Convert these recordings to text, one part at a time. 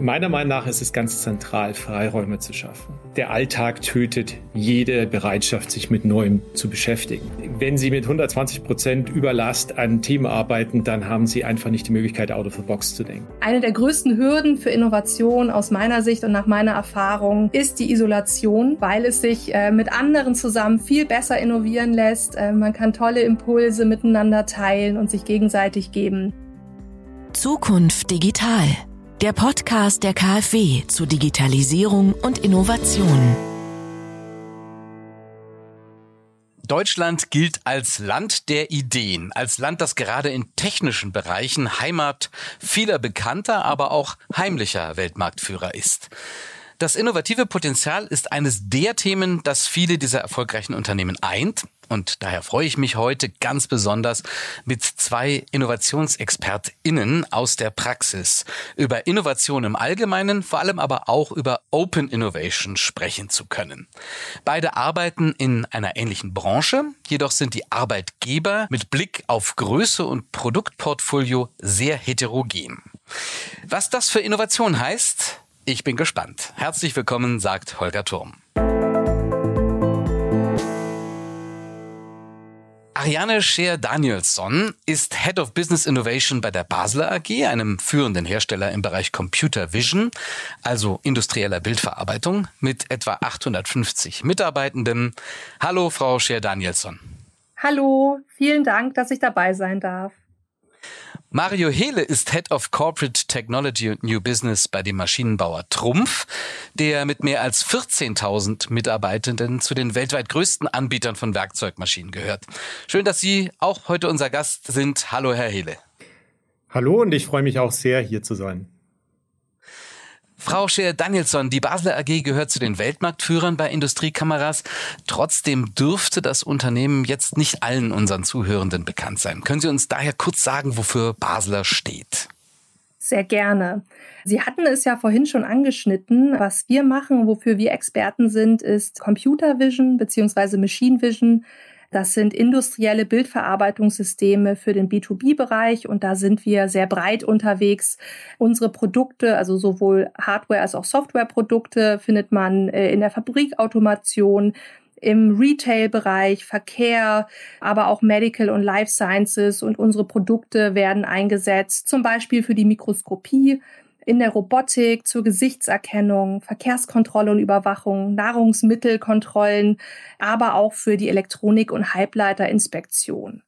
Meiner Meinung nach ist es ganz zentral, Freiräume zu schaffen. Der Alltag tötet jede Bereitschaft, sich mit Neuem zu beschäftigen. Wenn Sie mit 120 Prozent Überlast an Themen arbeiten, dann haben Sie einfach nicht die Möglichkeit, out of the box zu denken. Eine der größten Hürden für Innovation aus meiner Sicht und nach meiner Erfahrung ist die Isolation, weil es sich äh, mit anderen zusammen viel besser innovieren lässt. Äh, man kann tolle Impulse miteinander teilen und sich gegenseitig geben. Zukunft digital. Der Podcast der KfW zu Digitalisierung und Innovation. Deutschland gilt als Land der Ideen, als Land, das gerade in technischen Bereichen Heimat vieler bekannter, aber auch heimlicher Weltmarktführer ist. Das innovative Potenzial ist eines der Themen, das viele dieser erfolgreichen Unternehmen eint. Und daher freue ich mich heute ganz besonders mit zwei InnovationsexpertInnen aus der Praxis über Innovation im Allgemeinen, vor allem aber auch über Open Innovation sprechen zu können. Beide arbeiten in einer ähnlichen Branche, jedoch sind die Arbeitgeber mit Blick auf Größe und Produktportfolio sehr heterogen. Was das für Innovation heißt, ich bin gespannt. Herzlich willkommen, sagt Holger Turm. Ariane Scheer-Danielsson ist Head of Business Innovation bei der Basler AG, einem führenden Hersteller im Bereich Computer Vision, also industrieller Bildverarbeitung, mit etwa 850 Mitarbeitenden. Hallo, Frau Scheer-Danielsson. Hallo, vielen Dank, dass ich dabei sein darf. Mario Hele ist Head of Corporate Technology und New Business bei dem Maschinenbauer Trumpf, der mit mehr als 14.000 Mitarbeitenden zu den weltweit größten Anbietern von Werkzeugmaschinen gehört. Schön, dass Sie auch heute unser Gast sind. Hallo, Herr Hele. Hallo und ich freue mich auch sehr, hier zu sein. Frau Scheer-Danielsson, die Basler AG gehört zu den Weltmarktführern bei Industriekameras. Trotzdem dürfte das Unternehmen jetzt nicht allen unseren Zuhörenden bekannt sein. Können Sie uns daher kurz sagen, wofür Basler steht? Sehr gerne. Sie hatten es ja vorhin schon angeschnitten. Was wir machen, wofür wir Experten sind, ist Computer Vision bzw. Machine Vision das sind industrielle Bildverarbeitungssysteme für den B2B-Bereich und da sind wir sehr breit unterwegs. Unsere Produkte, also sowohl Hardware als auch Softwareprodukte, findet man äh, in der Fabrikautomation, im Retail-Bereich, Verkehr, aber auch Medical und Life Sciences und unsere Produkte werden eingesetzt, zum Beispiel für die Mikroskopie, in der Robotik zur Gesichtserkennung, Verkehrskontrolle und Überwachung, Nahrungsmittelkontrollen, aber auch für die Elektronik- und Halbleiterinspektion.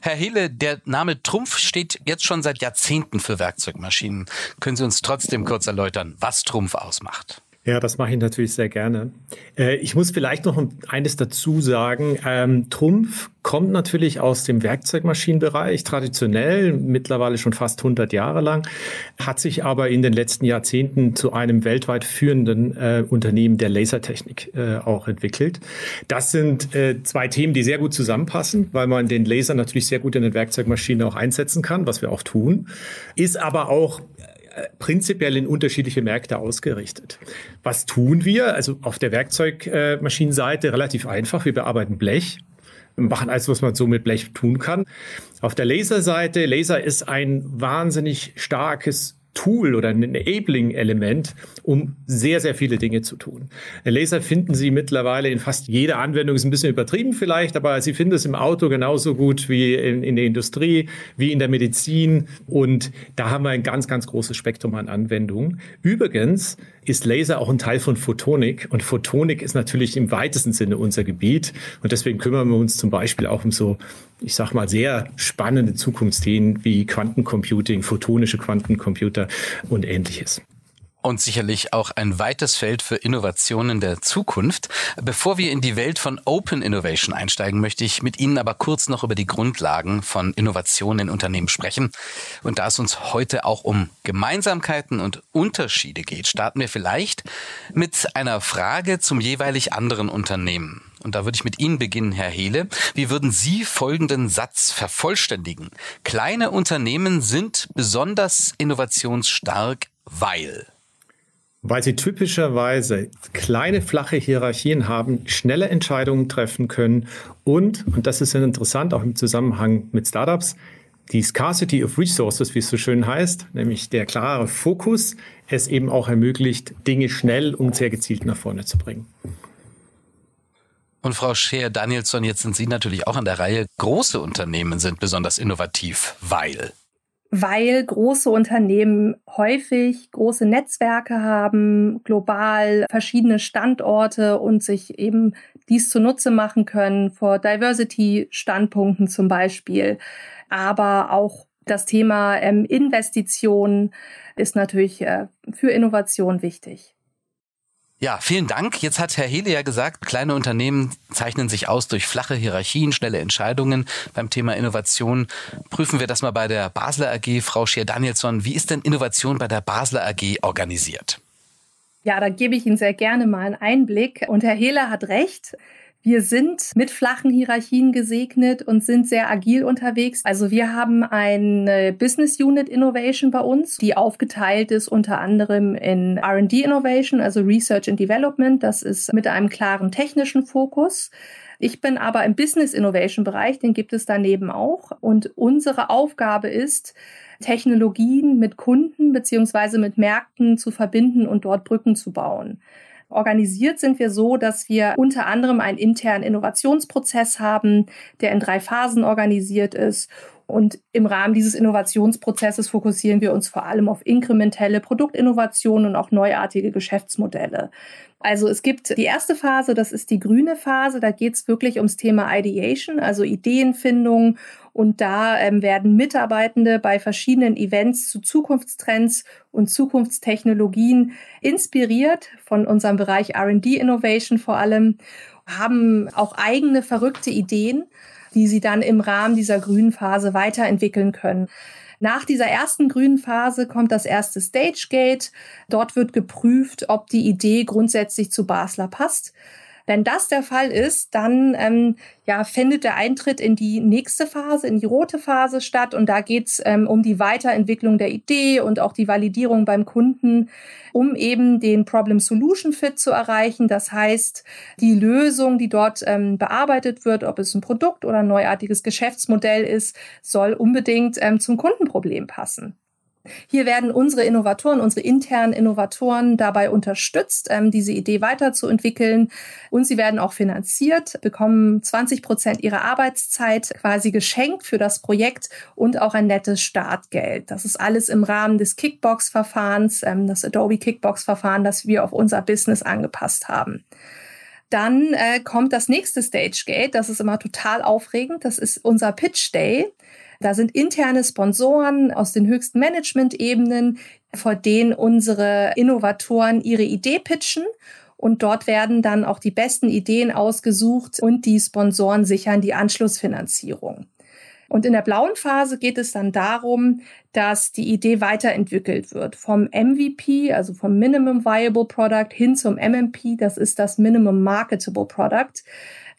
Herr Hele, der Name Trumpf steht jetzt schon seit Jahrzehnten für Werkzeugmaschinen. Können Sie uns trotzdem kurz erläutern, was Trumpf ausmacht? Ja, das mache ich natürlich sehr gerne. Äh, ich muss vielleicht noch eines dazu sagen. Ähm, Trumpf kommt natürlich aus dem Werkzeugmaschinenbereich, traditionell, mittlerweile schon fast 100 Jahre lang, hat sich aber in den letzten Jahrzehnten zu einem weltweit führenden äh, Unternehmen der Lasertechnik äh, auch entwickelt. Das sind zwei Themen, die sehr gut zusammenpassen, weil man den Laser natürlich sehr gut in den Werkzeugmaschinen auch einsetzen kann, was wir auch tun, ist aber auch prinzipiell in unterschiedliche Märkte ausgerichtet. Was tun wir? Also auf der Werkzeugmaschinenseite relativ einfach. Wir bearbeiten Blech machen alles, was man so mit Blech tun kann. Auf der Laserseite, Laser ist ein wahnsinnig starkes Tool oder ein Enabling-Element, um sehr, sehr viele Dinge zu tun. Laser finden Sie mittlerweile in fast jeder Anwendung, ist ein bisschen übertrieben vielleicht, aber Sie finden es im Auto genauso gut wie in, in der Industrie, wie in der Medizin. Und da haben wir ein ganz, ganz großes Spektrum an Anwendungen. Übrigens ist Laser auch ein Teil von Photonik und Photonik ist natürlich im weitesten Sinne unser Gebiet. Und deswegen kümmern wir uns zum Beispiel auch um so ich sag mal, sehr spannende Zukunftsthemen wie Quantencomputing, photonische Quantencomputer und ähnliches und sicherlich auch ein weites Feld für Innovationen der Zukunft. Bevor wir in die Welt von Open Innovation einsteigen, möchte ich mit Ihnen aber kurz noch über die Grundlagen von Innovationen in Unternehmen sprechen. Und da es uns heute auch um Gemeinsamkeiten und Unterschiede geht, starten wir vielleicht mit einer Frage zum jeweilig anderen Unternehmen. Und da würde ich mit Ihnen beginnen, Herr Hele. Wie würden Sie folgenden Satz vervollständigen? Kleine Unternehmen sind besonders innovationsstark, weil weil sie typischerweise kleine, flache Hierarchien haben, schnelle Entscheidungen treffen können und, und das ist interessant, auch im Zusammenhang mit Startups, die Scarcity of Resources, wie es so schön heißt, nämlich der klare Fokus, es eben auch ermöglicht, Dinge schnell und sehr gezielt nach vorne zu bringen. Und Frau Scheer-Danielson, jetzt sind Sie natürlich auch an der Reihe. Große Unternehmen sind besonders innovativ, weil weil große Unternehmen häufig große Netzwerke haben, global verschiedene Standorte und sich eben dies zunutze machen können, vor Diversity-Standpunkten zum Beispiel. Aber auch das Thema ähm, Investitionen ist natürlich äh, für Innovation wichtig. Ja, vielen Dank. Jetzt hat Herr Hele ja gesagt, kleine Unternehmen zeichnen sich aus durch flache Hierarchien, schnelle Entscheidungen. Beim Thema Innovation prüfen wir das mal bei der Basler AG. Frau Schier-Danielsson, wie ist denn Innovation bei der Basler AG organisiert? Ja, da gebe ich Ihnen sehr gerne mal einen Einblick. Und Herr Hehler hat recht. Wir sind mit flachen Hierarchien gesegnet und sind sehr agil unterwegs. Also wir haben eine Business Unit Innovation bei uns, die aufgeteilt ist unter anderem in R&D Innovation, also Research and Development. Das ist mit einem klaren technischen Fokus. Ich bin aber im Business Innovation Bereich, den gibt es daneben auch. Und unsere Aufgabe ist, Technologien mit Kunden beziehungsweise mit Märkten zu verbinden und dort Brücken zu bauen. Organisiert sind wir so, dass wir unter anderem einen internen Innovationsprozess haben, der in drei Phasen organisiert ist. Und im Rahmen dieses Innovationsprozesses fokussieren wir uns vor allem auf inkrementelle Produktinnovationen und auch neuartige Geschäftsmodelle. Also es gibt die erste Phase, das ist die grüne Phase, da geht es wirklich ums Thema Ideation, also Ideenfindung. Und da ähm, werden Mitarbeitende bei verschiedenen Events zu Zukunftstrends und Zukunftstechnologien inspiriert von unserem Bereich RD Innovation vor allem, haben auch eigene verrückte Ideen, die sie dann im Rahmen dieser grünen Phase weiterentwickeln können. Nach dieser ersten grünen Phase kommt das erste Stage Gate. Dort wird geprüft, ob die Idee grundsätzlich zu Basler passt. Wenn das der Fall ist, dann ähm, ja, findet der Eintritt in die nächste Phase, in die rote Phase statt. Und da geht's ähm, um die Weiterentwicklung der Idee und auch die Validierung beim Kunden, um eben den Problem-Solution-Fit zu erreichen. Das heißt, die Lösung, die dort ähm, bearbeitet wird, ob es ein Produkt oder ein neuartiges Geschäftsmodell ist, soll unbedingt ähm, zum Kundenproblem passen. Hier werden unsere Innovatoren, unsere internen Innovatoren dabei unterstützt, ähm, diese Idee weiterzuentwickeln. Und sie werden auch finanziert, bekommen 20 Prozent ihrer Arbeitszeit quasi geschenkt für das Projekt und auch ein nettes Startgeld. Das ist alles im Rahmen des Kickbox-Verfahrens, ähm, das Adobe Kickbox-Verfahren, das wir auf unser Business angepasst haben. Dann äh, kommt das nächste Stage Gate. Das ist immer total aufregend. Das ist unser Pitch Day. Da sind interne Sponsoren aus den höchsten Management-Ebenen, vor denen unsere Innovatoren ihre Idee pitchen. Und dort werden dann auch die besten Ideen ausgesucht und die Sponsoren sichern die Anschlussfinanzierung. Und in der blauen Phase geht es dann darum, dass die Idee weiterentwickelt wird. Vom MVP, also vom Minimum Viable Product hin zum MMP, das ist das Minimum Marketable Product.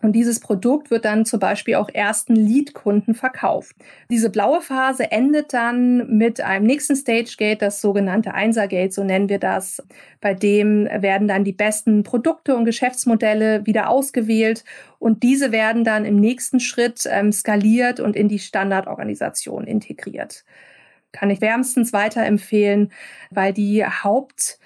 Und dieses Produkt wird dann zum Beispiel auch ersten Lead-Kunden verkauft. Diese blaue Phase endet dann mit einem nächsten Stage-Gate, das sogenannte Einser-Gate, so nennen wir das. Bei dem werden dann die besten Produkte und Geschäftsmodelle wieder ausgewählt und diese werden dann im nächsten Schritt ähm, skaliert und in die Standardorganisation integriert. Kann ich wärmstens weiterempfehlen, weil die Haupt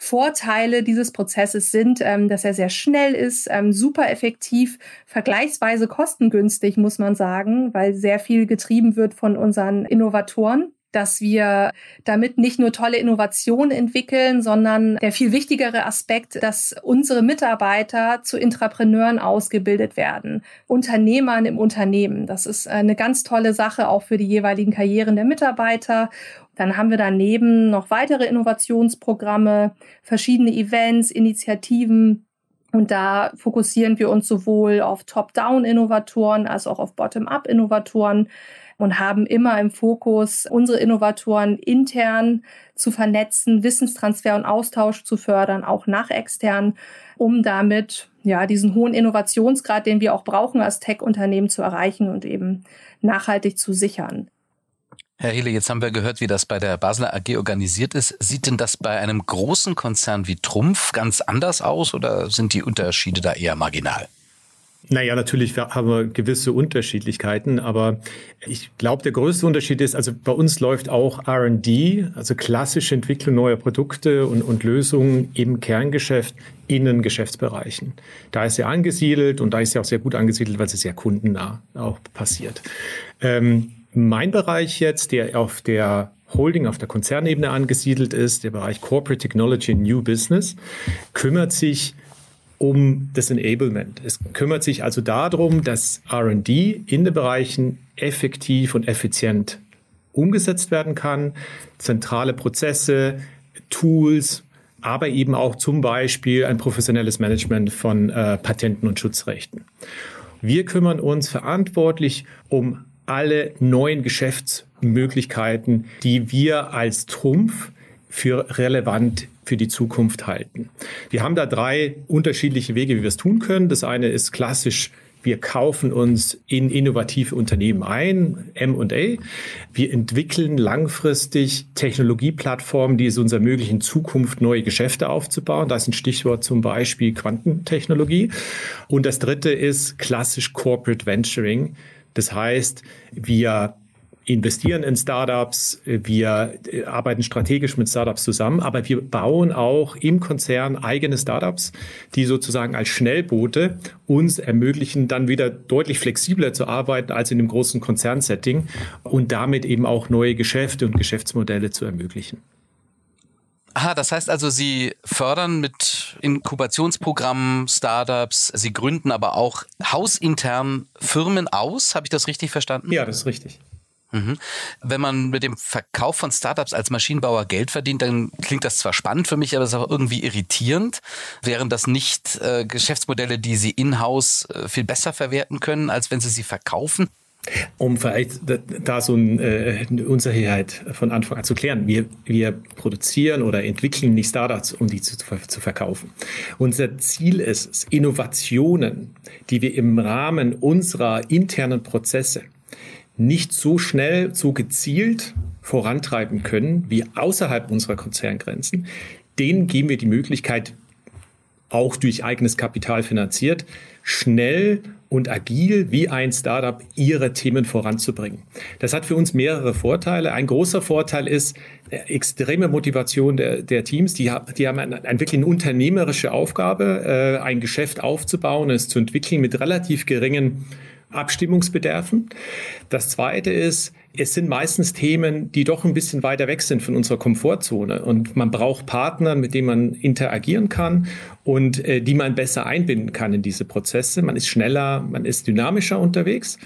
Vorteile dieses Prozesses sind, ähm, dass er sehr schnell ist, ähm, super effektiv, vergleichsweise kostengünstig, muss man sagen, weil sehr viel getrieben wird von unseren Innovatoren dass wir damit nicht nur tolle Innovationen entwickeln, sondern der viel wichtigere Aspekt, dass unsere Mitarbeiter zu Intrapreneuren ausgebildet werden, Unternehmern im Unternehmen. Das ist eine ganz tolle Sache auch für die jeweiligen Karrieren der Mitarbeiter. Dann haben wir daneben noch weitere Innovationsprogramme, verschiedene Events, Initiativen. Und da fokussieren wir uns sowohl auf Top-Down-Innovatoren als auch auf Bottom-Up-Innovatoren und haben immer im Fokus, unsere Innovatoren intern zu vernetzen, Wissenstransfer und Austausch zu fördern, auch nach extern, um damit ja diesen hohen Innovationsgrad, den wir auch brauchen als Tech-Unternehmen zu erreichen und eben nachhaltig zu sichern. Herr Hele, jetzt haben wir gehört, wie das bei der Basler AG organisiert ist. Sieht denn das bei einem großen Konzern wie Trumpf ganz anders aus oder sind die Unterschiede da eher marginal? Naja, natürlich haben wir gewisse Unterschiedlichkeiten, aber ich glaube, der größte Unterschied ist, also bei uns läuft auch RD, also klassische Entwicklung neuer Produkte und, und Lösungen im Kerngeschäft in den Geschäftsbereichen. Da ist sie angesiedelt und da ist sie auch sehr gut angesiedelt, weil es sehr kundennah auch passiert. Ähm, mein Bereich jetzt, der auf der Holding auf der Konzernebene angesiedelt ist, der Bereich Corporate Technology and New Business, kümmert sich um das Enablement. Es kümmert sich also darum, dass RD in den Bereichen effektiv und effizient umgesetzt werden kann, zentrale Prozesse, Tools, aber eben auch zum Beispiel ein professionelles Management von äh, Patenten und Schutzrechten. Wir kümmern uns verantwortlich um alle neuen Geschäftsmöglichkeiten, die wir als Trumpf für relevant für die Zukunft halten. Wir haben da drei unterschiedliche Wege, wie wir es tun können. Das eine ist klassisch wir kaufen uns in innovative Unternehmen ein, M&A. Wir entwickeln langfristig Technologieplattformen, die es uns ermöglichen, in Zukunft neue Geschäfte aufzubauen. Da ist ein Stichwort zum Beispiel Quantentechnologie. Und das dritte ist klassisch Corporate Venturing. Das heißt, wir investieren in Startups, wir arbeiten strategisch mit Startups zusammen, aber wir bauen auch im Konzern eigene Startups, die sozusagen als Schnellboote uns ermöglichen, dann wieder deutlich flexibler zu arbeiten als in dem großen Konzernsetting und damit eben auch neue Geschäfte und Geschäftsmodelle zu ermöglichen. Aha, das heißt also, Sie fördern mit Inkubationsprogrammen Startups, Sie gründen aber auch hausintern Firmen aus. Habe ich das richtig verstanden? Ja, das ist richtig. Mhm. Wenn man mit dem Verkauf von Startups als Maschinenbauer Geld verdient, dann klingt das zwar spannend für mich, aber es ist auch irgendwie irritierend. Wären das nicht äh, Geschäftsmodelle, die Sie in-house äh, viel besser verwerten können, als wenn Sie sie verkaufen? Um vielleicht da so äh, eine Unsicherheit von Anfang an zu klären. Wir, wir produzieren oder entwickeln nicht Startups, um die zu, zu verkaufen. Unser Ziel ist es, Innovationen, die wir im Rahmen unserer internen Prozesse nicht so schnell, so gezielt vorantreiben können wie außerhalb unserer Konzerngrenzen, denen geben wir die Möglichkeit, auch durch eigenes Kapital finanziert, schnell und agil wie ein Startup ihre Themen voranzubringen. Das hat für uns mehrere Vorteile. Ein großer Vorteil ist extreme Motivation der, der Teams. Die, die haben ein, ein wirklich eine unternehmerische Aufgabe, äh, ein Geschäft aufzubauen, es zu entwickeln mit relativ geringen Abstimmungsbedarfen. Das zweite ist, es sind meistens Themen, die doch ein bisschen weiter weg sind von unserer Komfortzone. Und man braucht Partner, mit denen man interagieren kann und äh, die man besser einbinden kann in diese Prozesse. Man ist schneller, man ist dynamischer unterwegs.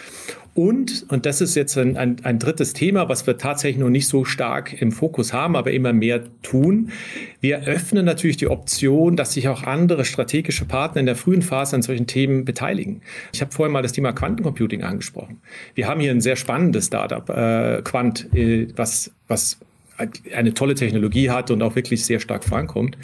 Und, und das ist jetzt ein, ein, ein drittes Thema, was wir tatsächlich noch nicht so stark im Fokus haben, aber immer mehr tun. Wir öffnen natürlich die Option, dass sich auch andere strategische Partner in der frühen Phase an solchen Themen beteiligen. Ich habe vorhin mal das Thema Quantencomputing angesprochen. Wir haben hier ein sehr spannendes Startup, äh, Quant, äh, was, was eine tolle Technologie hat und auch wirklich sehr stark vorankommt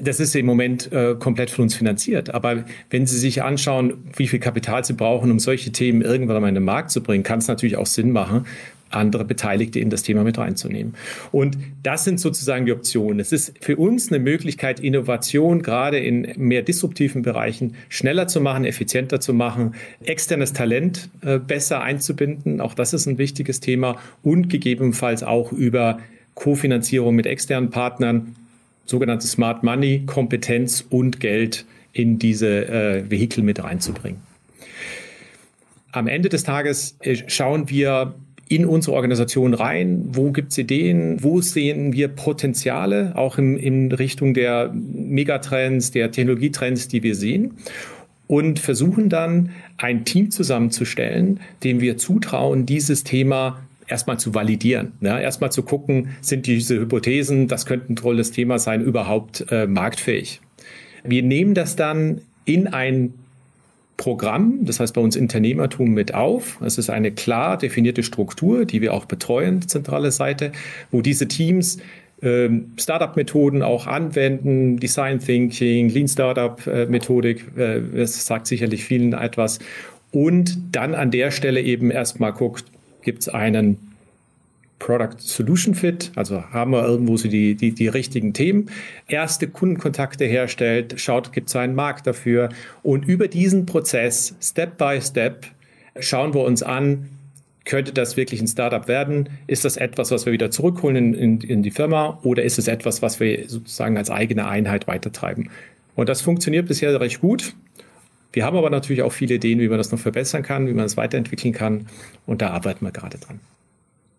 das ist im Moment äh, komplett von uns finanziert. Aber wenn Sie sich anschauen, wie viel Kapital Sie brauchen, um solche Themen irgendwann mal in den Markt zu bringen, kann es natürlich auch Sinn machen, andere Beteiligte in das Thema mit reinzunehmen. Und das sind sozusagen die Optionen. Es ist für uns eine Möglichkeit, Innovation gerade in mehr disruptiven Bereichen schneller zu machen, effizienter zu machen, externes Talent äh, besser einzubinden. Auch das ist ein wichtiges Thema und gegebenenfalls auch über Kofinanzierung mit externen Partnern sogenannte Smart Money, Kompetenz und Geld in diese äh, Vehikel mit reinzubringen. Am Ende des Tages äh, schauen wir in unsere Organisation rein, wo gibt es Ideen, wo sehen wir Potenziale, auch in, in Richtung der Megatrends, der Technologietrends, die wir sehen. Und versuchen dann ein Team zusammenzustellen, dem wir zutrauen, dieses Thema erstmal zu validieren. Ja, erstmal zu gucken, sind diese Hypothesen, das könnte ein tolles Thema sein, überhaupt äh, marktfähig. Wir nehmen das dann in ein Programm, das heißt bei uns Unternehmertum mit auf. Es ist eine klar definierte Struktur, die wir auch betreuen, zentrale Seite, wo diese Teams ähm, Startup-Methoden auch anwenden, Design Thinking, Lean Startup-Methodik, äh, das sagt sicherlich vielen etwas. Und dann an der Stelle eben erstmal guckt, gibt es einen Product Solution Fit, also haben wir irgendwo so die, die, die richtigen Themen, erste Kundenkontakte herstellt, schaut, gibt es einen Markt dafür und über diesen Prozess, Step by Step, schauen wir uns an, könnte das wirklich ein Startup werden? Ist das etwas, was wir wieder zurückholen in, in, in die Firma oder ist es etwas, was wir sozusagen als eigene Einheit weitertreiben? Und das funktioniert bisher recht gut. Wir haben aber natürlich auch viele Ideen, wie man das noch verbessern kann, wie man es weiterentwickeln kann. Und da arbeiten wir gerade dran.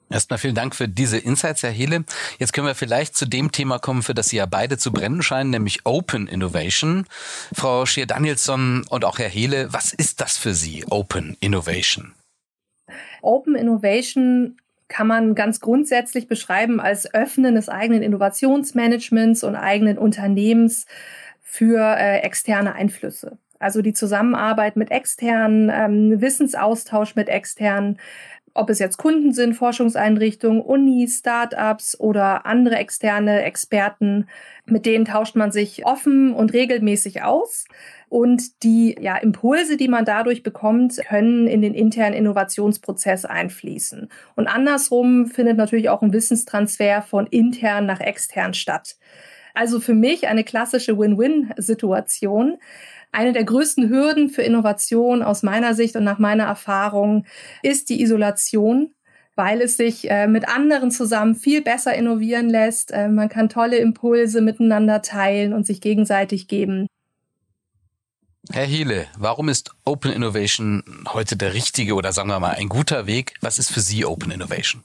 Erstmal vielen Dank für diese Insights, Herr Hele. Jetzt können wir vielleicht zu dem Thema kommen, für das Sie ja beide zu brennen scheinen, nämlich Open Innovation. Frau Schier-Danielson und auch Herr Hele, was ist das für Sie, Open Innovation? Open Innovation kann man ganz grundsätzlich beschreiben als Öffnen des eigenen Innovationsmanagements und eigenen Unternehmens für äh, externe Einflüsse. Also die Zusammenarbeit mit externen, ähm, Wissensaustausch mit externen, ob es jetzt Kunden sind, Forschungseinrichtungen, Unis, Startups oder andere externe Experten, mit denen tauscht man sich offen und regelmäßig aus. Und die ja, Impulse, die man dadurch bekommt, können in den internen Innovationsprozess einfließen. Und andersrum findet natürlich auch ein Wissenstransfer von intern nach extern statt. Also für mich eine klassische Win-Win-Situation. Eine der größten Hürden für Innovation aus meiner Sicht und nach meiner Erfahrung ist die Isolation weil es sich äh, mit anderen zusammen viel besser innovieren lässt. Äh, man kann tolle Impulse miteinander teilen und sich gegenseitig geben. Herr Hiele, warum ist Open Innovation heute der richtige oder sagen wir mal ein guter Weg? Was ist für Sie Open Innovation?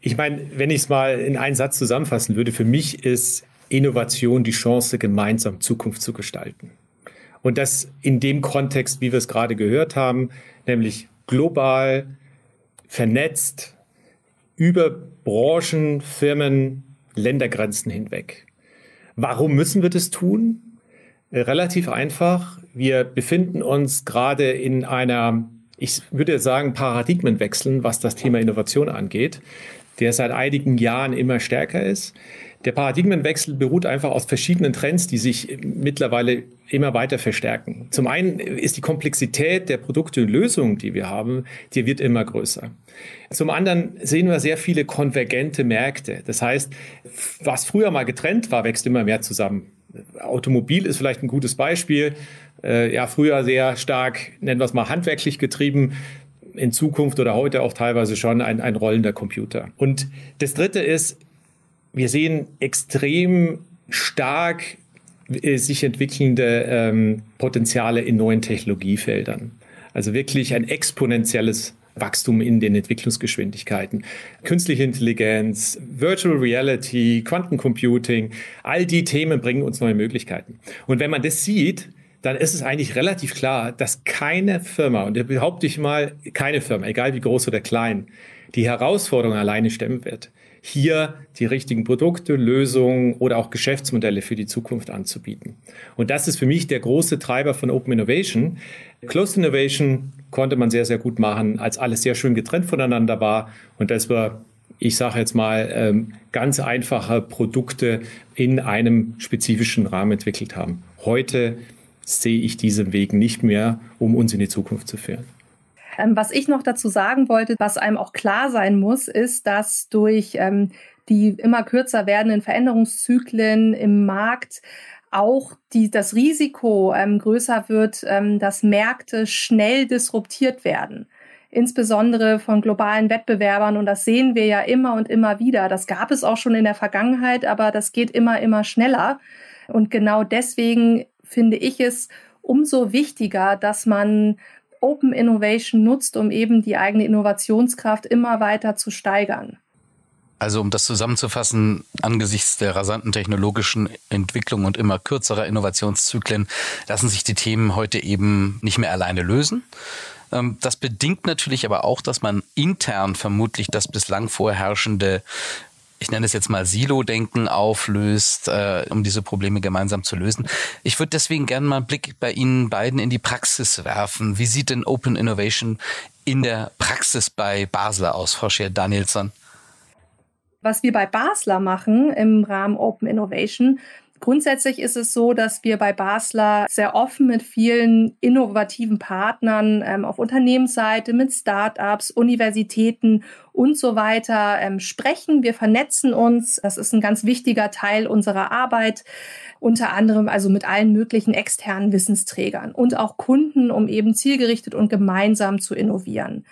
Ich meine, wenn ich es mal in einen Satz zusammenfassen würde, für mich ist Innovation die Chance, gemeinsam Zukunft zu gestalten. Und das in dem Kontext, wie wir es gerade gehört haben, nämlich global, vernetzt, über Branchen, Firmen, Ländergrenzen hinweg. Warum müssen wir das tun? Relativ einfach. Wir befinden uns gerade in einer, ich würde sagen, Paradigmenwechseln, was das Thema Innovation angeht, der seit einigen Jahren immer stärker ist. Der Paradigmenwechsel beruht einfach aus verschiedenen Trends, die sich mittlerweile immer weiter verstärken. Zum einen ist die Komplexität der Produkte und Lösungen, die wir haben, die wird immer größer. Zum anderen sehen wir sehr viele konvergente Märkte. Das heißt, was früher mal getrennt war, wächst immer mehr zusammen. Automobil ist vielleicht ein gutes Beispiel. Äh, ja, früher sehr stark, nennen wir es mal handwerklich getrieben in Zukunft oder heute auch teilweise schon ein, ein rollender Computer. Und das Dritte ist, wir sehen extrem stark äh, sich entwickelnde ähm, Potenziale in neuen Technologiefeldern. Also wirklich ein exponentielles Wachstum in den Entwicklungsgeschwindigkeiten. Künstliche Intelligenz, Virtual Reality, Quantencomputing, all die Themen bringen uns neue Möglichkeiten. Und wenn man das sieht, dann ist es eigentlich relativ klar, dass keine Firma, und da behaupte ich mal, keine Firma, egal wie groß oder klein, die Herausforderung alleine stemmen wird hier die richtigen Produkte, Lösungen oder auch Geschäftsmodelle für die Zukunft anzubieten. Und das ist für mich der große Treiber von Open Innovation. Closed Innovation konnte man sehr, sehr gut machen, als alles sehr schön getrennt voneinander war und das war ich sage jetzt mal, ähm, ganz einfache Produkte in einem spezifischen Rahmen entwickelt haben. Heute sehe ich diesen Weg nicht mehr, um uns in die Zukunft zu führen. Ähm, was ich noch dazu sagen wollte, was einem auch klar sein muss, ist, dass durch ähm, die immer kürzer werdenden Veränderungszyklen im Markt auch die, das Risiko ähm, größer wird, ähm, dass Märkte schnell disruptiert werden. Insbesondere von globalen Wettbewerbern. Und das sehen wir ja immer und immer wieder. Das gab es auch schon in der Vergangenheit, aber das geht immer, immer schneller. Und genau deswegen finde ich es umso wichtiger, dass man Open Innovation nutzt, um eben die eigene Innovationskraft immer weiter zu steigern. Also um das zusammenzufassen, angesichts der rasanten technologischen Entwicklung und immer kürzerer Innovationszyklen lassen sich die Themen heute eben nicht mehr alleine lösen. Ähm, das bedingt natürlich aber auch, dass man intern vermutlich das bislang vorherrschende ich nenne es jetzt mal Silo-Denken auflöst, äh, um diese Probleme gemeinsam zu lösen. Ich würde deswegen gerne mal einen Blick bei Ihnen beiden in die Praxis werfen. Wie sieht denn Open Innovation in der Praxis bei Basler aus, Frau Scheer-Danielsson? Was wir bei Basler machen im Rahmen Open Innovation, Grundsätzlich ist es so, dass wir bei Basler sehr offen mit vielen innovativen Partnern ähm, auf Unternehmensseite, mit Startups, Universitäten und so weiter ähm, sprechen. Wir vernetzen uns. Das ist ein ganz wichtiger Teil unserer Arbeit. Unter anderem also mit allen möglichen externen Wissensträgern und auch Kunden, um eben zielgerichtet und gemeinsam zu innovieren.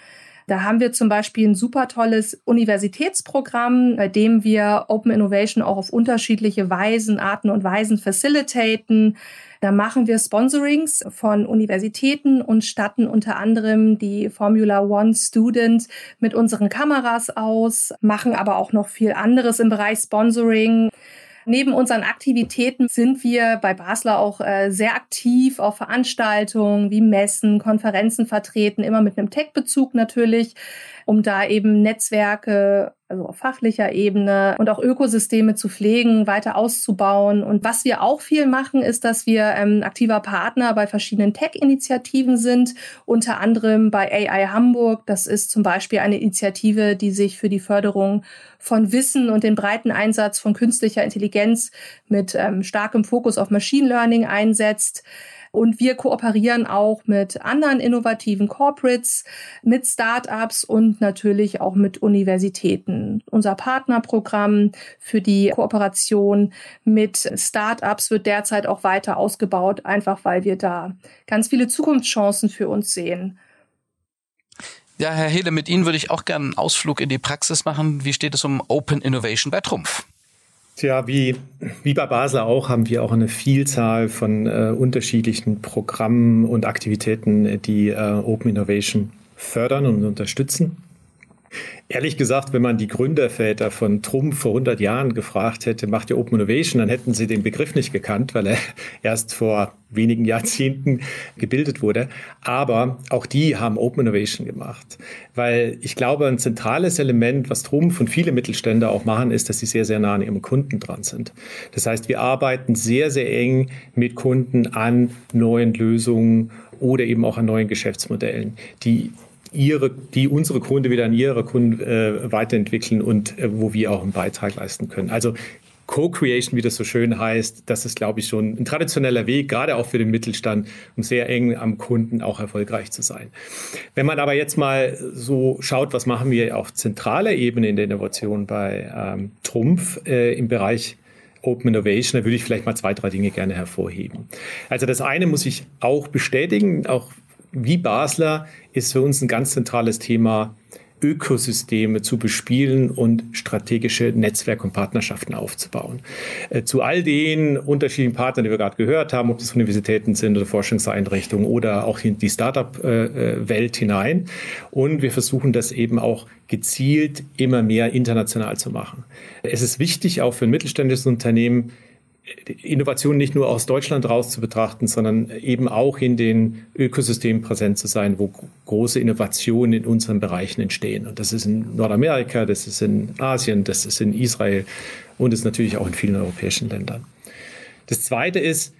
Da haben wir zum Beispiel ein super tolles Universitätsprogramm, bei dem wir Open Innovation auch auf unterschiedliche Weisen, Arten und Weisen facilitaten. Da machen wir Sponsorings von Universitäten und statten unter anderem die Formula One Student mit unseren Kameras aus, machen aber auch noch viel anderes im Bereich Sponsoring. Neben unseren Aktivitäten sind wir bei Basler auch äh, sehr aktiv auf Veranstaltungen wie Messen, Konferenzen vertreten, immer mit einem Tech-Bezug natürlich, um da eben Netzwerke also auf fachlicher Ebene und auch Ökosysteme zu pflegen, weiter auszubauen. Und was wir auch viel machen, ist, dass wir ähm, aktiver Partner bei verschiedenen Tech-Initiativen sind, unter anderem bei AI Hamburg. Das ist zum Beispiel eine Initiative, die sich für die Förderung von Wissen und den breiten Einsatz von künstlicher Intelligenz mit ähm, starkem Fokus auf Machine Learning einsetzt. Und wir kooperieren auch mit anderen innovativen Corporates, mit Startups und natürlich auch mit Universitäten. Unser Partnerprogramm für die Kooperation mit Startups wird derzeit auch weiter ausgebaut, einfach weil wir da ganz viele Zukunftschancen für uns sehen. Ja, Herr Hele, mit Ihnen würde ich auch gerne einen Ausflug in die Praxis machen. Wie steht es um Open Innovation bei Trumpf? Tja, wie, wie bei Basel auch haben wir auch eine Vielzahl von äh, unterschiedlichen Programmen und Aktivitäten, die äh, Open Innovation fördern und unterstützen. Ehrlich gesagt, wenn man die Gründerväter von Trumpf vor 100 Jahren gefragt hätte, macht ihr Open Innovation, dann hätten sie den Begriff nicht gekannt, weil er erst vor wenigen Jahrzehnten gebildet wurde. Aber auch die haben Open Innovation gemacht, weil ich glaube, ein zentrales Element, was Trumpf und viele Mittelständler auch machen, ist, dass sie sehr, sehr nah an ihrem Kunden dran sind. Das heißt, wir arbeiten sehr, sehr eng mit Kunden an neuen Lösungen oder eben auch an neuen Geschäftsmodellen, die ihre, die unsere Kunden wieder an ihre Kunden äh, weiterentwickeln und äh, wo wir auch einen Beitrag leisten können. Also Co-Creation, wie das so schön heißt, das ist, glaube ich, schon ein traditioneller Weg, gerade auch für den Mittelstand, um sehr eng am Kunden auch erfolgreich zu sein. Wenn man aber jetzt mal so schaut, was machen wir auf zentraler Ebene in der Innovation bei ähm, Trumpf äh, im Bereich Open Innovation, da würde ich vielleicht mal zwei, drei Dinge gerne hervorheben. Also das eine muss ich auch bestätigen, auch wie Basler ist für uns ein ganz zentrales Thema, Ökosysteme zu bespielen und strategische Netzwerke und Partnerschaften aufzubauen. Äh, zu all den unterschiedlichen Partnern, die wir gerade gehört haben, ob das Universitäten sind oder Forschungseinrichtungen oder auch in die Startup-Welt hinein. Und wir versuchen das eben auch gezielt immer mehr international zu machen. Es ist wichtig, auch für ein mittelständisches Unternehmen, Innovation nicht nur aus Deutschland raus zu betrachten, sondern eben auch in den Ökosystemen präsent zu sein, wo große Innovationen in unseren Bereichen entstehen. Und das ist in Nordamerika, das ist in Asien, das ist in Israel und ist natürlich auch in vielen europäischen Ländern. Das Zweite ist,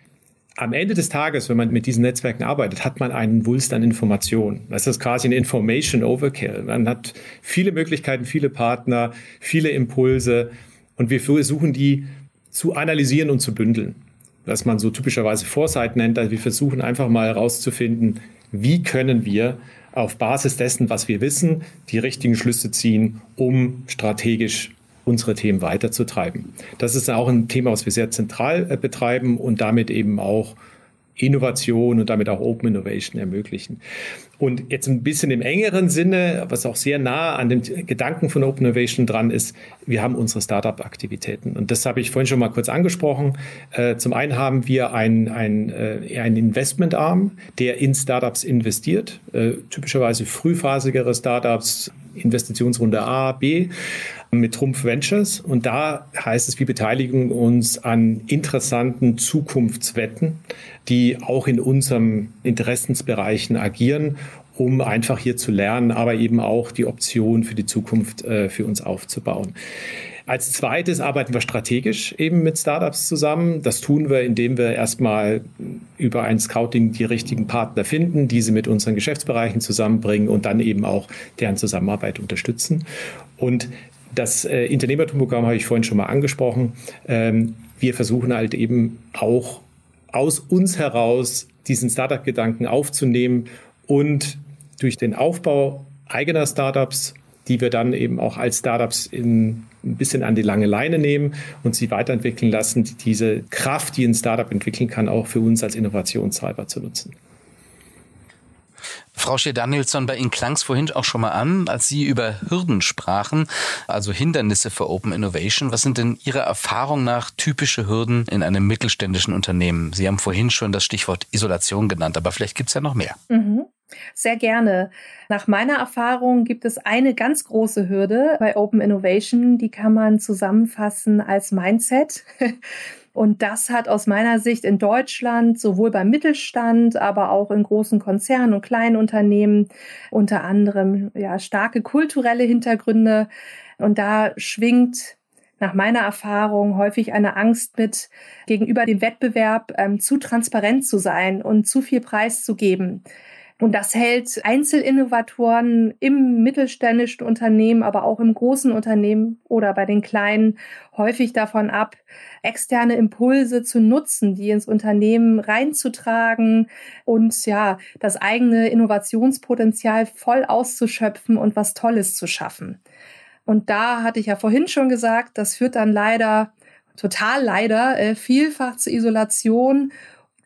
am Ende des Tages, wenn man mit diesen Netzwerken arbeitet, hat man einen Wulst an Informationen. Das ist quasi ein Information Overkill. Man hat viele Möglichkeiten, viele Partner, viele Impulse und wir versuchen die zu analysieren und zu bündeln. Was man so typischerweise Foresight nennt. Also wir versuchen einfach mal herauszufinden, wie können wir auf Basis dessen, was wir wissen, die richtigen Schlüsse ziehen, um strategisch unsere Themen weiterzutreiben. Das ist auch ein Thema, was wir sehr zentral äh, betreiben und damit eben auch Innovation und damit auch Open Innovation ermöglichen. Und jetzt ein bisschen im engeren Sinne, was auch sehr nah an dem Gedanken von Open Innovation dran ist, wir haben unsere Startup-Aktivitäten. Und das habe ich vorhin schon mal kurz angesprochen. Äh, zum einen haben wir äh, einen Investmentarm, der in Startups investiert, äh, typischerweise frühphasigere Startups, Investitionsrunde A, B mit Trumpf Ventures. Und da heißt es, wir beteiligen uns an interessanten Zukunftswetten die auch in unseren Interessensbereichen agieren, um einfach hier zu lernen, aber eben auch die Option für die Zukunft äh, für uns aufzubauen. Als zweites arbeiten wir strategisch eben mit Startups zusammen. Das tun wir, indem wir erstmal über ein Scouting die richtigen Partner finden, diese mit unseren Geschäftsbereichen zusammenbringen und dann eben auch deren Zusammenarbeit unterstützen. Und das äh, Unternehmertumprogramm habe ich vorhin schon mal angesprochen. Ähm, wir versuchen halt eben auch aus uns heraus diesen Startup-Gedanken aufzunehmen und durch den Aufbau eigener Startups, die wir dann eben auch als Startups in, ein bisschen an die lange Leine nehmen und sie weiterentwickeln lassen, diese Kraft, die ein Startup entwickeln kann, auch für uns als Innovationstreiber zu nutzen. Frau Schier-Danielsson, bei Ihnen klang es vorhin auch schon mal an, als Sie über Hürden sprachen, also Hindernisse für Open Innovation. Was sind denn Ihrer Erfahrung nach typische Hürden in einem mittelständischen Unternehmen? Sie haben vorhin schon das Stichwort Isolation genannt, aber vielleicht gibt es ja noch mehr. Mhm. Sehr gerne. Nach meiner Erfahrung gibt es eine ganz große Hürde bei Open Innovation, die kann man zusammenfassen als Mindset. Und das hat aus meiner Sicht in Deutschland sowohl beim Mittelstand, aber auch in großen Konzernen und kleinen Unternehmen unter anderem ja starke kulturelle Hintergründe. Und da schwingt nach meiner Erfahrung häufig eine Angst mit, gegenüber dem Wettbewerb ähm, zu transparent zu sein und zu viel Preis zu geben. Und das hält Einzelinnovatoren im mittelständischen Unternehmen, aber auch im großen Unternehmen oder bei den kleinen häufig davon ab, externe Impulse zu nutzen, die ins Unternehmen reinzutragen und ja, das eigene Innovationspotenzial voll auszuschöpfen und was Tolles zu schaffen. Und da hatte ich ja vorhin schon gesagt, das führt dann leider, total leider, äh, vielfach zur Isolation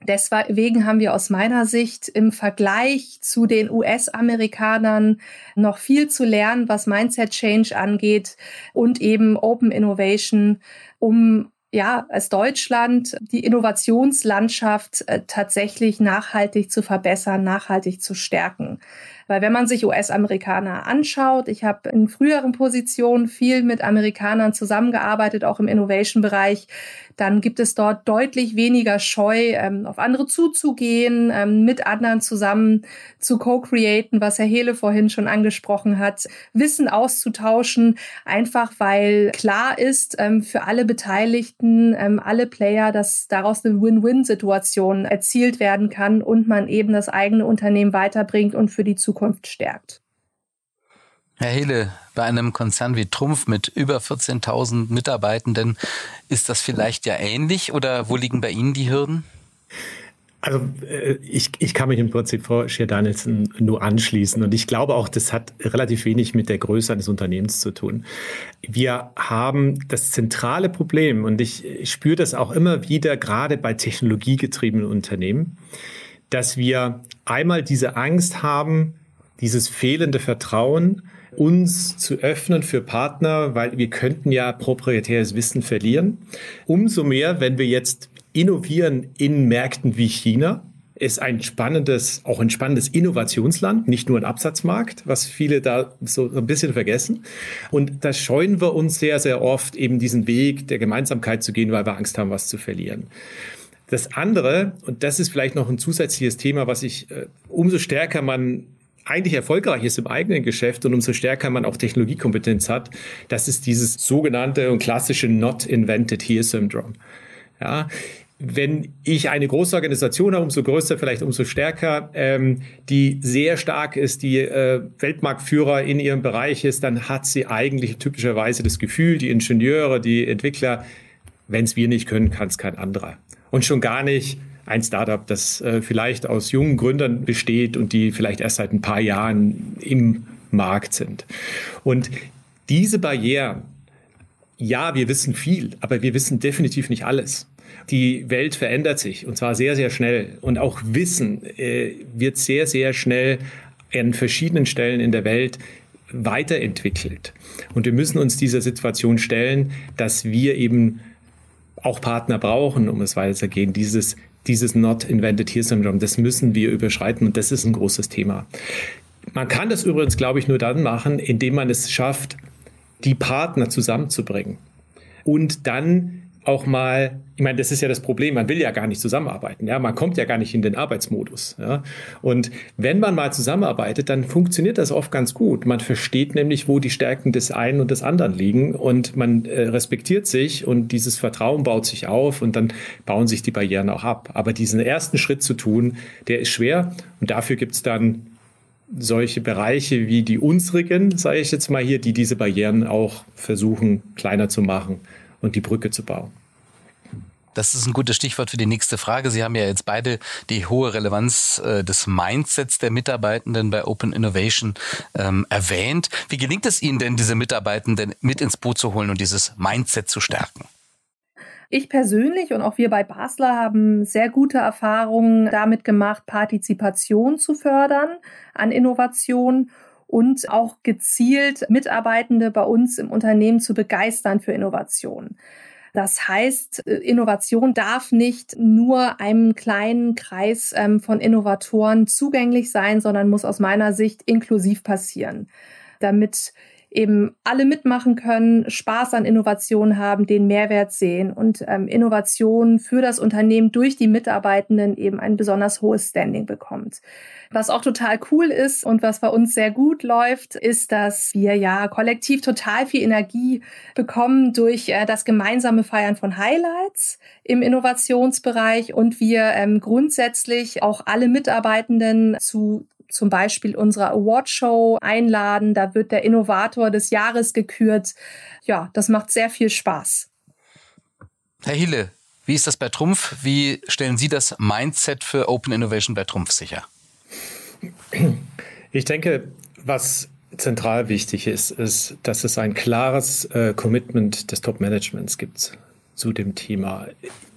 Deswegen haben wir aus meiner Sicht im Vergleich zu den US-Amerikanern noch viel zu lernen, was Mindset Change angeht und eben Open Innovation, um ja, als Deutschland die Innovationslandschaft äh, tatsächlich nachhaltig zu verbessern, nachhaltig zu stärken. Weil wenn man sich US-Amerikaner anschaut, ich habe in früheren Positionen viel mit Amerikanern zusammengearbeitet, auch im Innovation-Bereich, dann gibt es dort deutlich weniger Scheu, ähm, auf andere zuzugehen, ähm, mit anderen zusammen zu co-createn, was Herr Hele vorhin schon angesprochen hat, Wissen auszutauschen, einfach weil klar ist ähm, für alle Beteiligten, ähm, alle Player, dass daraus eine Win-Win-Situation erzielt werden kann und man eben das eigene Unternehmen weiterbringt und für die Zukunft stärkt. Herr Hele, bei einem Konzern wie Trumpf mit über 14.000 Mitarbeitenden ist das vielleicht ja ähnlich oder wo liegen bei Ihnen die Hürden? Also äh, ich, ich kann mich im Prinzip Frau Schier-Danielsen nur anschließen und ich glaube auch, das hat relativ wenig mit der Größe eines Unternehmens zu tun. Wir haben das zentrale Problem und ich, ich spüre das auch immer wieder, gerade bei technologiegetriebenen Unternehmen, dass wir einmal diese Angst haben, dieses fehlende Vertrauen, uns zu öffnen für Partner, weil wir könnten ja proprietäres Wissen verlieren. Umso mehr, wenn wir jetzt innovieren in Märkten wie China, ist ein spannendes, auch ein spannendes Innovationsland, nicht nur ein Absatzmarkt, was viele da so ein bisschen vergessen. Und da scheuen wir uns sehr, sehr oft eben diesen Weg der Gemeinsamkeit zu gehen, weil wir Angst haben, was zu verlieren. Das andere, und das ist vielleicht noch ein zusätzliches Thema, was ich, äh, umso stärker man eigentlich erfolgreich ist im eigenen Geschäft und umso stärker man auch Technologiekompetenz hat, das ist dieses sogenannte und klassische Not Invented Here Syndrome. Ja, wenn ich eine große Organisation habe, umso größer, vielleicht umso stärker, ähm, die sehr stark ist, die äh, Weltmarktführer in ihrem Bereich ist, dann hat sie eigentlich typischerweise das Gefühl, die Ingenieure, die Entwickler, wenn es wir nicht können, kann es kein anderer. Und schon gar nicht, ein Startup, das äh, vielleicht aus jungen Gründern besteht und die vielleicht erst seit ein paar Jahren im Markt sind. Und diese Barrieren, ja, wir wissen viel, aber wir wissen definitiv nicht alles. Die Welt verändert sich und zwar sehr, sehr schnell. Und auch Wissen äh, wird sehr, sehr schnell an verschiedenen Stellen in der Welt weiterentwickelt. Und wir müssen uns dieser Situation stellen, dass wir eben auch Partner brauchen, um es weiterzugehen. Dieses dieses Not Invented Here Syndrome, das müssen wir überschreiten und das ist ein großes Thema. Man kann das übrigens, glaube ich, nur dann machen, indem man es schafft, die Partner zusammenzubringen und dann auch mal, ich meine, das ist ja das Problem, man will ja gar nicht zusammenarbeiten, ja, man kommt ja gar nicht in den Arbeitsmodus, ja. Und wenn man mal zusammenarbeitet, dann funktioniert das oft ganz gut. Man versteht nämlich, wo die Stärken des einen und des anderen liegen und man äh, respektiert sich und dieses Vertrauen baut sich auf und dann bauen sich die Barrieren auch ab. Aber diesen ersten Schritt zu tun, der ist schwer und dafür gibt's dann solche Bereiche wie die unsrigen, sage ich jetzt mal hier, die diese Barrieren auch versuchen kleiner zu machen und die Brücke zu bauen. Das ist ein gutes Stichwort für die nächste Frage. Sie haben ja jetzt beide die hohe Relevanz äh, des Mindsets der Mitarbeitenden bei Open Innovation ähm, erwähnt. Wie gelingt es Ihnen denn, diese Mitarbeitenden mit ins Boot zu holen und dieses Mindset zu stärken? Ich persönlich und auch wir bei Basler haben sehr gute Erfahrungen damit gemacht, Partizipation zu fördern an Innovation und auch gezielt Mitarbeitende bei uns im Unternehmen zu begeistern für Innovation. Das heißt, äh, Innovation darf nicht nur einem kleinen Kreis ähm, von Innovatoren zugänglich sein, sondern muss aus meiner Sicht inklusiv passieren, damit eben alle mitmachen können, Spaß an Innovation haben, den Mehrwert sehen und ähm, Innovation für das Unternehmen durch die Mitarbeitenden eben ein besonders hohes Standing bekommt. Was auch total cool ist und was bei uns sehr gut läuft, ist, dass wir ja kollektiv total viel Energie bekommen durch äh, das gemeinsame Feiern von Highlights im Innovationsbereich und wir ähm, grundsätzlich auch alle Mitarbeitenden zu zum Beispiel unserer Awardshow einladen. Da wird der Innovator des Jahres gekürt. Ja, das macht sehr viel Spaß. Herr Hiele, wie ist das bei Trumpf? Wie stellen Sie das Mindset für Open Innovation bei Trumpf sicher? Ich denke, was zentral wichtig ist, ist, dass es ein klares äh, Commitment des Top-Managements gibt zu dem Thema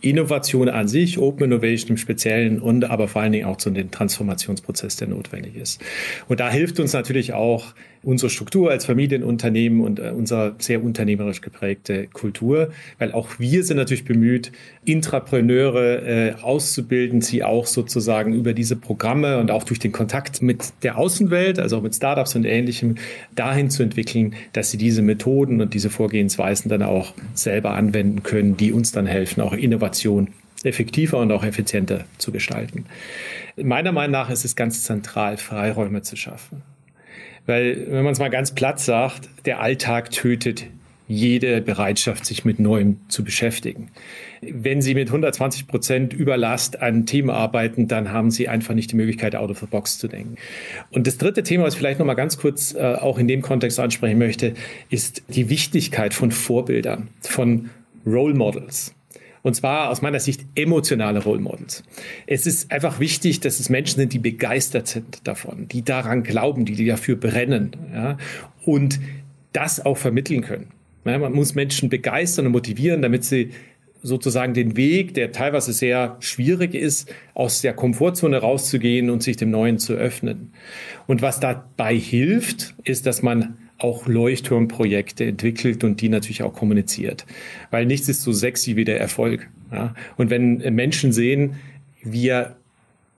Innovation an sich, Open Innovation im Speziellen und aber vor allen Dingen auch zu dem Transformationsprozess, der notwendig ist. Und da hilft uns natürlich auch unsere Struktur als Familienunternehmen und äh, unsere sehr unternehmerisch geprägte Kultur, weil auch wir sind natürlich bemüht, Intrapreneure äh, auszubilden, sie auch sozusagen über diese Programme und auch durch den Kontakt mit der Außenwelt, also auch mit Startups und Ähnlichem, dahin zu entwickeln, dass sie diese Methoden und diese Vorgehensweisen dann auch selber anwenden können, die uns dann helfen, auch Innovation effektiver und auch effizienter zu gestalten. Meiner Meinung nach ist es ganz zentral, Freiräume zu schaffen. Weil, wenn man es mal ganz platt sagt, der Alltag tötet jede Bereitschaft, sich mit Neuem zu beschäftigen. Wenn Sie mit 120 Prozent Überlast an Themen arbeiten, dann haben Sie einfach nicht die Möglichkeit, out of the box zu denken. Und das dritte Thema, was ich vielleicht noch mal ganz kurz äh, auch in dem Kontext ansprechen möchte, ist die Wichtigkeit von Vorbildern, von Role Models. Und zwar aus meiner Sicht emotionale Role Models. Es ist einfach wichtig, dass es Menschen sind, die begeistert sind davon, die daran glauben, die, dafür brennen ja, und das auch vermitteln können. Ja, man muss Menschen begeistern und motivieren, damit sie sozusagen den Weg, der teilweise sehr schwierig ist, aus der Komfortzone rauszugehen und sich dem Neuen zu öffnen. Und was dabei hilft, ist, dass man auch Leuchtturmprojekte entwickelt und die natürlich auch kommuniziert. Weil nichts ist so sexy wie der Erfolg. Ja? Und wenn Menschen sehen, wir,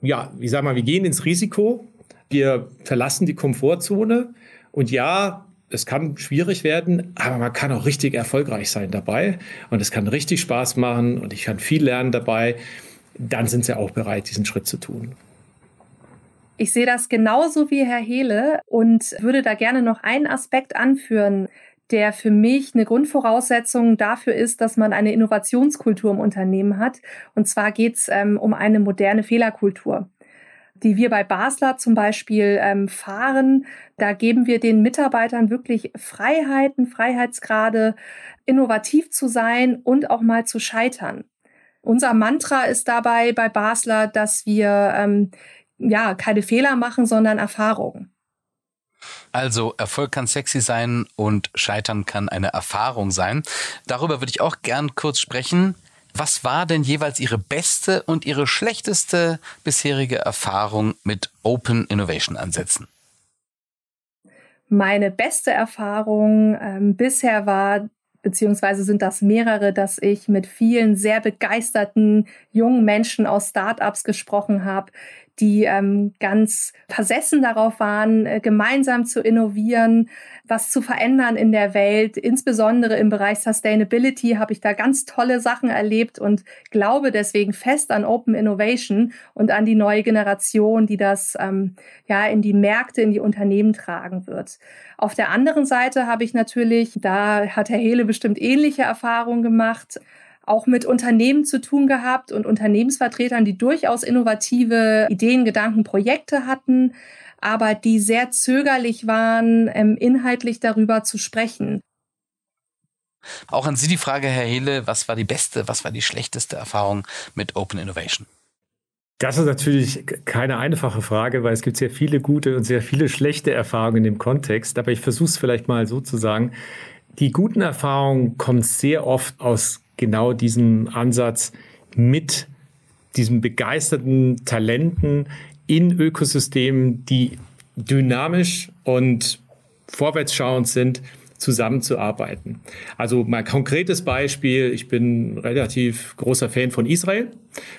ja, wie sagen wir, wir gehen ins Risiko, wir verlassen die Komfortzone und ja, es kann schwierig werden, aber man kann auch richtig erfolgreich sein dabei und es kann richtig Spaß machen und ich kann viel lernen dabei, dann sind sie auch bereit, diesen Schritt zu tun. Ich sehe das genauso wie Herr Hehle und würde da gerne noch einen Aspekt anführen, der für mich eine Grundvoraussetzung dafür ist, dass man eine Innovationskultur im Unternehmen hat. Und zwar geht es ähm, um eine moderne Fehlerkultur die wir bei Basler zum Beispiel ähm, fahren. Da geben wir den Mitarbeitern wirklich Freiheiten, Freiheitsgrade, innovativ zu sein und auch mal zu scheitern. Unser Mantra ist dabei bei Basler, dass wir ähm, ja, keine Fehler machen, sondern Erfahrungen. Also Erfolg kann sexy sein und Scheitern kann eine Erfahrung sein. Darüber würde ich auch gern kurz sprechen. Was war denn jeweils Ihre beste und Ihre schlechteste bisherige Erfahrung mit Open Innovation Ansätzen? Meine beste Erfahrung ähm, bisher war, beziehungsweise sind das mehrere, dass ich mit vielen sehr begeisterten jungen Menschen aus Startups gesprochen habe, die ähm, ganz versessen darauf waren, äh, gemeinsam zu innovieren, was zu verändern in der Welt. Insbesondere im Bereich Sustainability habe ich da ganz tolle Sachen erlebt und glaube deswegen fest an Open Innovation und an die neue Generation, die das ähm, ja in die Märkte, in die Unternehmen tragen wird. Auf der anderen Seite habe ich natürlich, da hat Herr Hele bestimmt ähnliche Erfahrungen gemacht, auch mit Unternehmen zu tun gehabt und Unternehmensvertretern, die durchaus innovative Ideen, Gedanken, Projekte hatten, aber die sehr zögerlich waren, ähm, inhaltlich darüber zu sprechen. Auch an Sie die Frage, Herr Hele, was war die beste, was war die schlechteste Erfahrung mit Open Innovation? Das ist natürlich keine einfache Frage, weil es gibt sehr viele gute und sehr viele schlechte Erfahrungen in dem Kontext. Aber ich versuche es vielleicht mal so zu sagen. Die guten Erfahrungen kommen sehr oft aus genau diesem Ansatz mit diesen begeisterten Talenten in Ökosystemen, die dynamisch und vorwärtsschauend sind, zusammenzuarbeiten. Also mal konkretes Beispiel, ich bin relativ großer Fan von Israel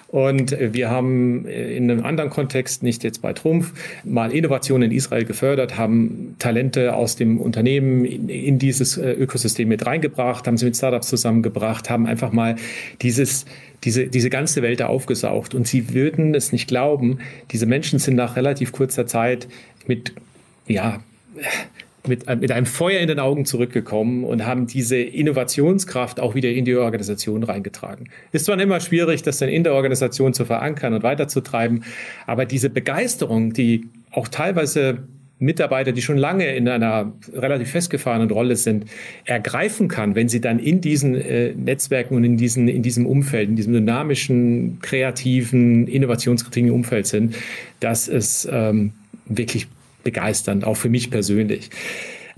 und wir haben in einem anderen Kontext, nicht jetzt bei Trumpf, mal Innovationen in Israel gefördert, haben Talente aus dem Unternehmen in, in dieses äh, Ökosystem mit reingebracht, haben sie mit Startups zusammengebracht, haben einfach mal dieses diese, diese ganze Welt aufgesaugt. Und sie würden es nicht glauben, diese Menschen sind nach relativ kurzer Zeit mit, ja, mit, mit einem Feuer in den Augen zurückgekommen und haben diese Innovationskraft auch wieder in die Organisation reingetragen. Ist zwar immer schwierig, das dann in der Organisation zu verankern und weiterzutreiben, aber diese Begeisterung, die auch teilweise Mitarbeiter, die schon lange in einer relativ festgefahrenen Rolle sind, ergreifen kann, wenn sie dann in diesen äh, Netzwerken und in, diesen, in diesem Umfeld, in diesem dynamischen, kreativen, innovationskritischen Umfeld sind, das ist ähm, wirklich begeisternd, auch für mich persönlich.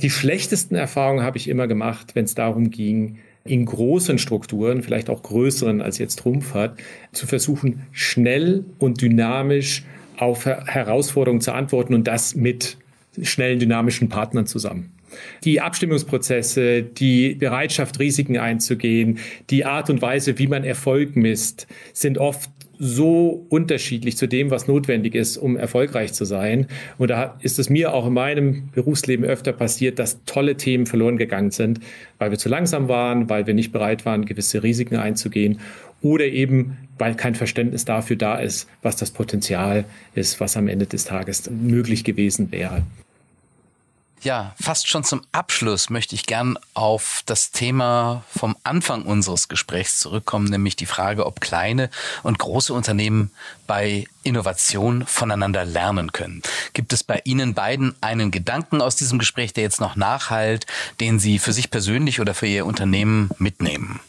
Die schlechtesten Erfahrungen habe ich immer gemacht, wenn es darum ging, in großen Strukturen, vielleicht auch größeren als jetzt Trumpf hat, zu versuchen, schnell und dynamisch auf Herausforderungen zu antworten und das mit schnellen, dynamischen Partnern zusammen. Die Abstimmungsprozesse, die Bereitschaft, Risiken einzugehen, die Art und Weise, wie man Erfolg misst, sind oft so unterschiedlich zu dem, was notwendig ist, um erfolgreich zu sein. Und da ist es mir auch in meinem Berufsleben öfter passiert, dass tolle Themen verloren gegangen sind, weil wir zu langsam waren, weil wir nicht bereit waren, gewisse Risiken einzugehen oder eben, weil kein Verständnis dafür da ist, was das Potenzial ist, was am Ende des Tages möglich gewesen wäre. Ja, fast schon zum Abschluss möchte ich gern auf das Thema vom Anfang unseres Gesprächs zurückkommen, nämlich die Frage, ob kleine und große Unternehmen bei Innovation voneinander lernen können. Gibt es bei Ihnen beiden einen Gedanken aus diesem Gespräch, der jetzt noch nachhalt, den Sie für sich persönlich oder für Ihr Unternehmen mitnehmen?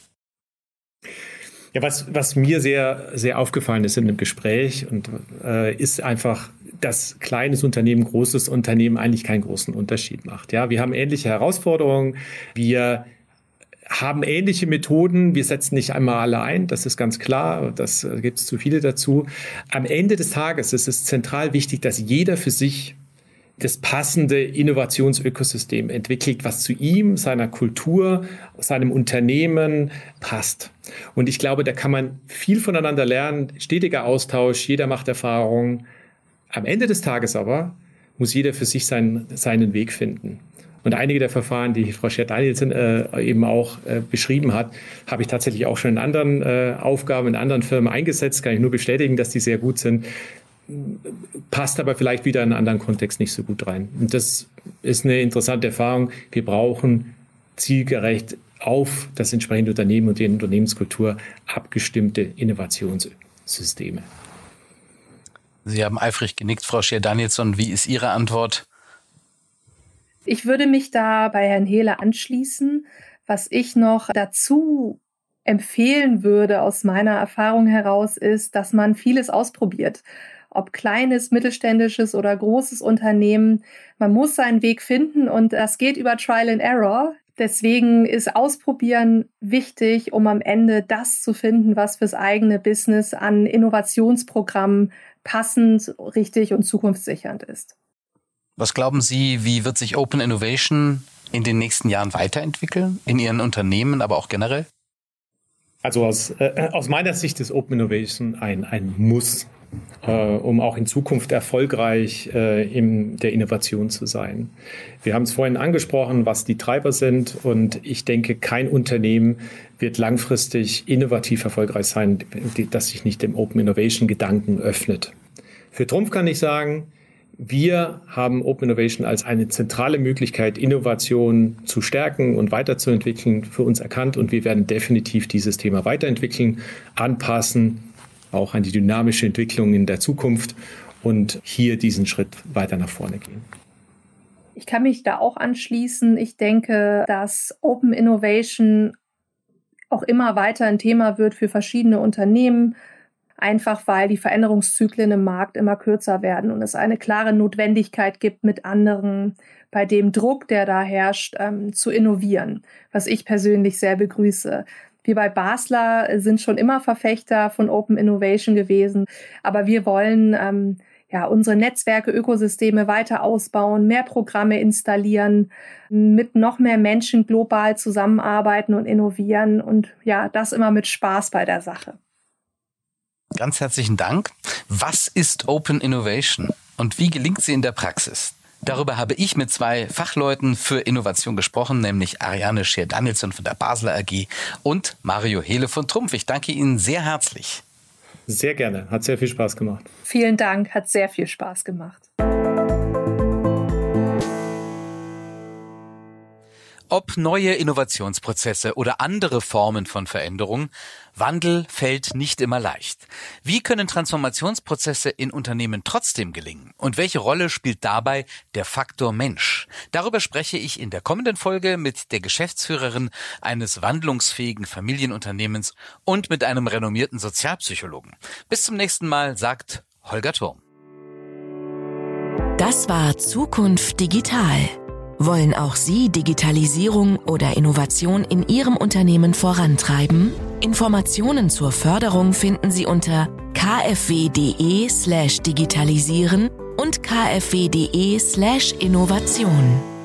Ja, was, was mir sehr, sehr aufgefallen ist in dem Gespräch und äh, ist einfach dass kleines Unternehmen, großes Unternehmen eigentlich keinen großen Unterschied macht. Ja, wir haben ähnliche Herausforderungen. Wir haben ähnliche Methoden. Wir setzen nicht einmal alle ein, das ist ganz klar. Das gibt es zu viele dazu. Am Ende des Tages ist es zentral wichtig, dass jeder für sich das passende Innovationsökosystem entwickelt, was zu ihm, seiner Kultur, seinem Unternehmen passt. Und ich glaube, da kann man viel voneinander lernen, stetiger Austausch, jeder macht Erfahrungen. Am Ende des Tages aber muss jeder für sich seinen, seinen Weg finden. Und einige der Verfahren, die Frau Schert-Danielsen äh, eben auch äh, beschrieben hat, habe ich tatsächlich auch schon in anderen äh, Aufgaben, in anderen Firmen eingesetzt. Kann ich nur bestätigen, dass die sehr gut sind. Passt aber vielleicht wieder in einen anderen Kontext nicht so gut rein. Und das ist eine interessante Erfahrung. Wir brauchen zielgerecht auf das entsprechende Unternehmen und die Unternehmenskultur abgestimmte Innovationssysteme. Sie haben eifrig genickt, Frau Scher-Danielsson. Wie ist Ihre Antwort? Ich würde mich da bei Herrn Hehle anschließen. Was ich noch dazu empfehlen würde aus meiner Erfahrung heraus ist, dass man vieles ausprobiert. Ob kleines, mittelständisches oder großes Unternehmen. Man muss seinen Weg finden und das geht über Trial and Error. Deswegen ist Ausprobieren wichtig, um am Ende das zu finden, was fürs eigene Business an Innovationsprogrammen passend, richtig und zukunftssichernd ist. Was glauben Sie, wie wird sich Open Innovation in den nächsten Jahren weiterentwickeln? In Ihren Unternehmen, aber auch generell? Also aus, äh, aus meiner Sicht ist Open Innovation ein, ein Muss äh, um auch in Zukunft erfolgreich äh, in der Innovation zu sein. Wir haben es vorhin angesprochen, was die Treiber sind und ich denke, kein Unternehmen wird langfristig innovativ erfolgreich sein, das sich nicht dem Open Innovation Gedanken öffnet. Für Trumpf kann ich sagen, wir haben Open Innovation als eine zentrale Möglichkeit, Innovation zu stärken und weiterzuentwickeln, für uns erkannt und wir werden definitiv dieses Thema weiterentwickeln, anpassen, auch an die dynamische Entwicklung in der Zukunft und hier diesen Schritt weiter nach vorne gehen. Ich kann mich da auch anschließen. Ich denke, dass Open Innovation auch immer weiter ein Thema wird für verschiedene Unternehmen, einfach weil die Veränderungszyklen im Markt immer kürzer werden und es eine klare Notwendigkeit gibt, mit anderen bei dem Druck, der da herrscht, ähm, zu innovieren, was ich persönlich sehr begrüße. Wir bei Basler sind schon immer Verfechter von Open Innovation gewesen, aber wir wollen ähm, ja, unsere Netzwerke, Ökosysteme weiter ausbauen, mehr Programme installieren, mit noch mehr Menschen global zusammenarbeiten und innovieren und ja, das immer mit Spaß bei der Sache. Ganz herzlichen Dank. Was ist Open Innovation und wie gelingt sie in der Praxis? Darüber habe ich mit zwei Fachleuten für Innovation gesprochen, nämlich Ariane Scheer-Danielson von der Basler AG und Mario Hele von Trumpf. Ich danke Ihnen sehr herzlich. Sehr gerne, hat sehr viel Spaß gemacht. Vielen Dank, hat sehr viel Spaß gemacht. Ob neue Innovationsprozesse oder andere Formen von Veränderung, Wandel fällt nicht immer leicht. Wie können Transformationsprozesse in Unternehmen trotzdem gelingen? Und welche Rolle spielt dabei der Faktor Mensch? Darüber spreche ich in der kommenden Folge mit der Geschäftsführerin eines wandlungsfähigen Familienunternehmens und mit einem renommierten Sozialpsychologen. Bis zum nächsten Mal, sagt Holger Turm. Das war Zukunft Digital wollen auch Sie Digitalisierung oder Innovation in Ihrem Unternehmen vorantreiben? Informationen zur Förderung finden Sie unter kfw.de slash digitalisieren und kfw.de slash Innovation.